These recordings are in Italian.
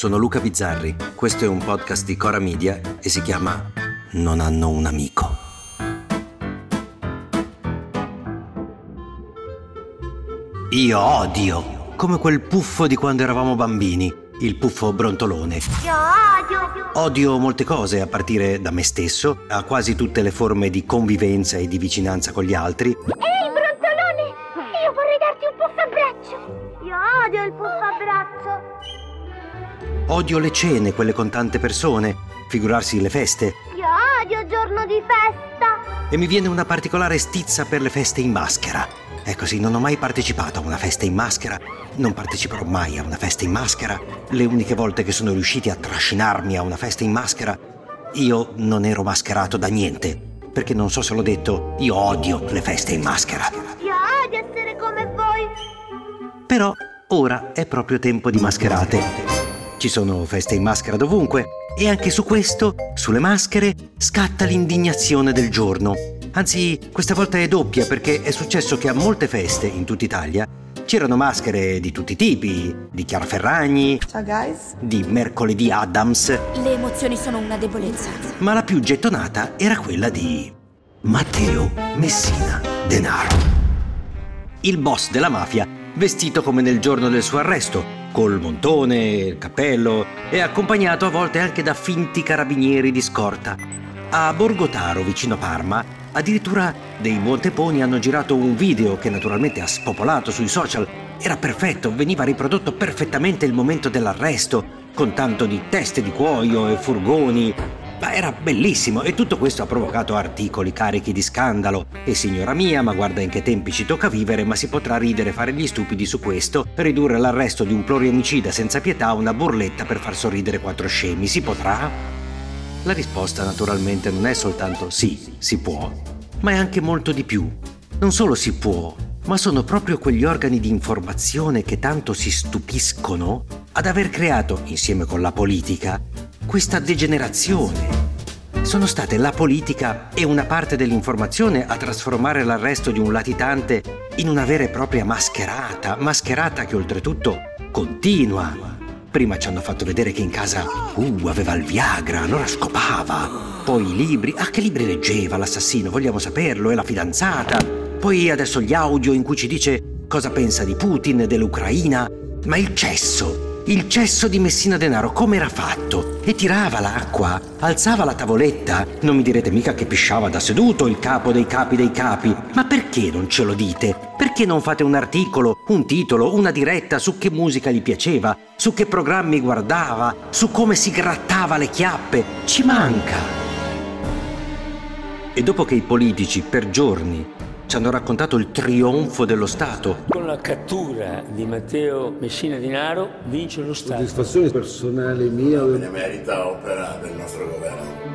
sono Luca Bizzarri, questo è un podcast di Cora Media e si chiama Non hanno un amico. Io odio, come quel puffo di quando eravamo bambini, il puffo brontolone. Io odio. Odio molte cose, a partire da me stesso, a quasi tutte le forme di convivenza e di vicinanza con gli altri. Ehi, brontolone! Io vorrei darti un puff a braccio. Io odio il puff a braccio. Odio le cene, quelle con tante persone, figurarsi le feste. Io odio giorno di festa. E mi viene una particolare stizza per le feste in maschera. È così, non ho mai partecipato a una festa in maschera, non parteciperò mai a una festa in maschera. Le uniche volte che sono riusciti a trascinarmi a una festa in maschera, io non ero mascherato da niente. Perché non so se l'ho detto, io odio le feste in maschera. Io odio essere come voi. Però ora è proprio tempo di mascherate. Ci sono feste in maschera dovunque e anche su questo, sulle maschere, scatta l'indignazione del giorno. Anzi, questa volta è doppia perché è successo che a molte feste in tutta Italia c'erano maschere di tutti i tipi, di Chiara Ferragni, Ciao guys. di Mercoledì Adams, Le emozioni sono una debolezza. ma la più gettonata era quella di Matteo Messina Denaro. Il boss della mafia, vestito come nel giorno del suo arresto, col montone, il cappello e accompagnato a volte anche da finti carabinieri di scorta. A Borgotaro, vicino Parma, addirittura dei Monteponi hanno girato un video che naturalmente ha spopolato sui social. Era perfetto, veniva riprodotto perfettamente il momento dell'arresto, con tanto di teste di cuoio e furgoni. Ma era bellissimo e tutto questo ha provocato articoli carichi di scandalo. E signora mia, ma guarda in che tempi ci tocca vivere, ma si potrà ridere e fare gli stupidi su questo, ridurre l'arresto di un pluriomicida senza pietà a una burletta per far sorridere quattro scemi. Si potrà? La risposta naturalmente non è soltanto sì, si può, ma è anche molto di più. Non solo si può, ma sono proprio quegli organi di informazione che tanto si stupiscono ad aver creato, insieme con la politica, questa degenerazione. Sono state la politica e una parte dell'informazione a trasformare l'arresto di un latitante in una vera e propria mascherata, mascherata che oltretutto continua. Prima ci hanno fatto vedere che in casa, uh, aveva il Viagra, allora scopava. Poi i libri, ah che libri leggeva l'assassino, vogliamo saperlo, e la fidanzata. Poi adesso gli audio in cui ci dice cosa pensa di Putin dell'Ucraina. Ma il cesso, il cesso di Messina Denaro come era fatto? E tirava l'acqua, alzava la tavoletta. Non mi direte mica che pisciava da seduto il capo dei capi dei capi. Ma perché non ce lo dite? Perché non fate un articolo, un titolo, una diretta su che musica gli piaceva, su che programmi guardava, su come si grattava le chiappe? Ci manca. E dopo che i politici per giorni ci hanno raccontato il trionfo dello Stato, Con la cattura di Matteo Messina Denaro vince lo Stato. soddisfazione personale mia benemerita opera del nostro governo.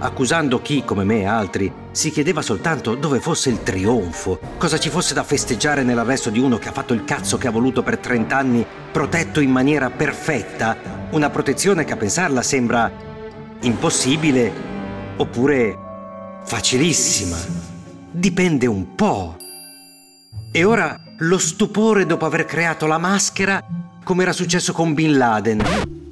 accusando chi, come me e altri, si chiedeva soltanto dove fosse il trionfo, cosa ci fosse da festeggiare nell'arresto di uno che ha fatto il cazzo che ha voluto per 30 anni, protetto in maniera perfetta, una protezione che a pensarla sembra impossibile oppure facilissima. Dipende un po'. E ora lo stupore dopo aver creato la maschera, come era successo con Bin Laden.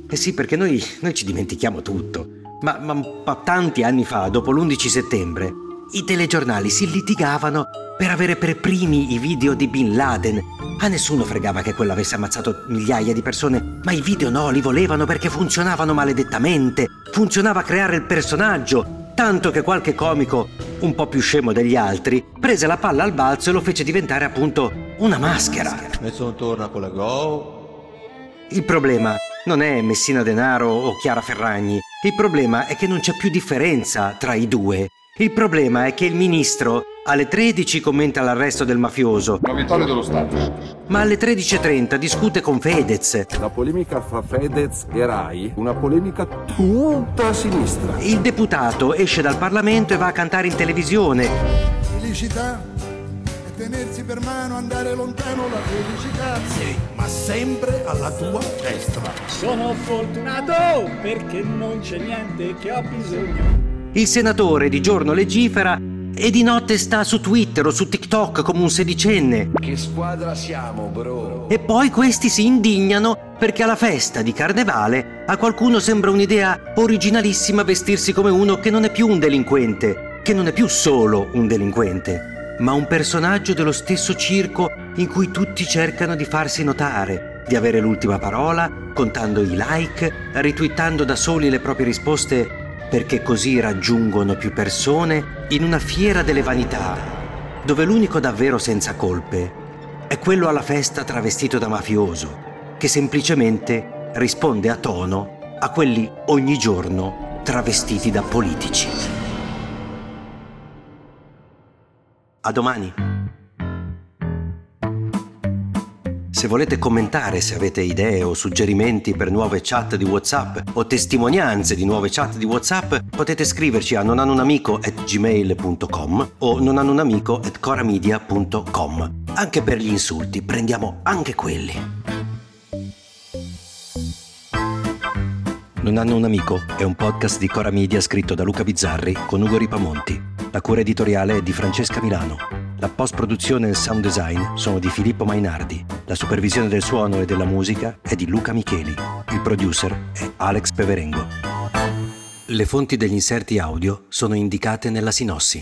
Eh sì, perché noi, noi ci dimentichiamo tutto. Ma, ma- ma tanti anni fa, dopo l'11 settembre, i telegiornali si litigavano per avere per primi i video di Bin Laden. A nessuno fregava che quello avesse ammazzato migliaia di persone, ma i video no, li volevano perché funzionavano maledettamente. Funzionava creare il personaggio, tanto che qualche comico, un po' più scemo degli altri, prese la palla al balzo e lo fece diventare appunto una maschera. Nessuno torna con la Go. Il problema non è Messina Denaro o Chiara Ferragni, il problema è che non c'è più differenza tra i due. Il problema è che il ministro alle 13 commenta l'arresto del mafioso, Una vittoria dello Stato. ma alle 13.30 discute con Fedez. La polemica fra Fedez e Rai, una polemica tutta a sinistra. Il deputato esce dal Parlamento e va a cantare in televisione. Felicità è tenersi per mano, andare lontano la felicità. Sì, ma sempre alla tua destra. Sono fortunato perché non c'è niente che ho bisogno. Il senatore di giorno legifera e di notte sta su Twitter o su TikTok come un sedicenne. Che squadra siamo, bro? E poi questi si indignano perché alla festa di carnevale a qualcuno sembra un'idea originalissima vestirsi come uno che non è più un delinquente, che non è più solo un delinquente, ma un personaggio dello stesso circo in cui tutti cercano di farsi notare, di avere l'ultima parola, contando i like, ritwittando da soli le proprie risposte perché così raggiungono più persone in una fiera delle vanità, dove l'unico davvero senza colpe è quello alla festa travestito da mafioso, che semplicemente risponde a tono a quelli ogni giorno travestiti da politici. A domani. Se volete commentare, se avete idee o suggerimenti per nuove chat di WhatsApp o testimonianze di nuove chat di WhatsApp, potete scriverci a nonanunamico@gmail.com o nonanunamico@coramedia.com. Anche per gli insulti, prendiamo anche quelli. Non hanno un amico è un podcast di Cora Media scritto da Luca Bizzarri con Ugo Ripamonti. La cura editoriale è di Francesca Milano. La post-produzione e il sound design sono di Filippo Mainardi. La supervisione del suono e della musica è di Luca Micheli. Il producer è Alex Peverengo. Le fonti degli inserti audio sono indicate nella sinossi.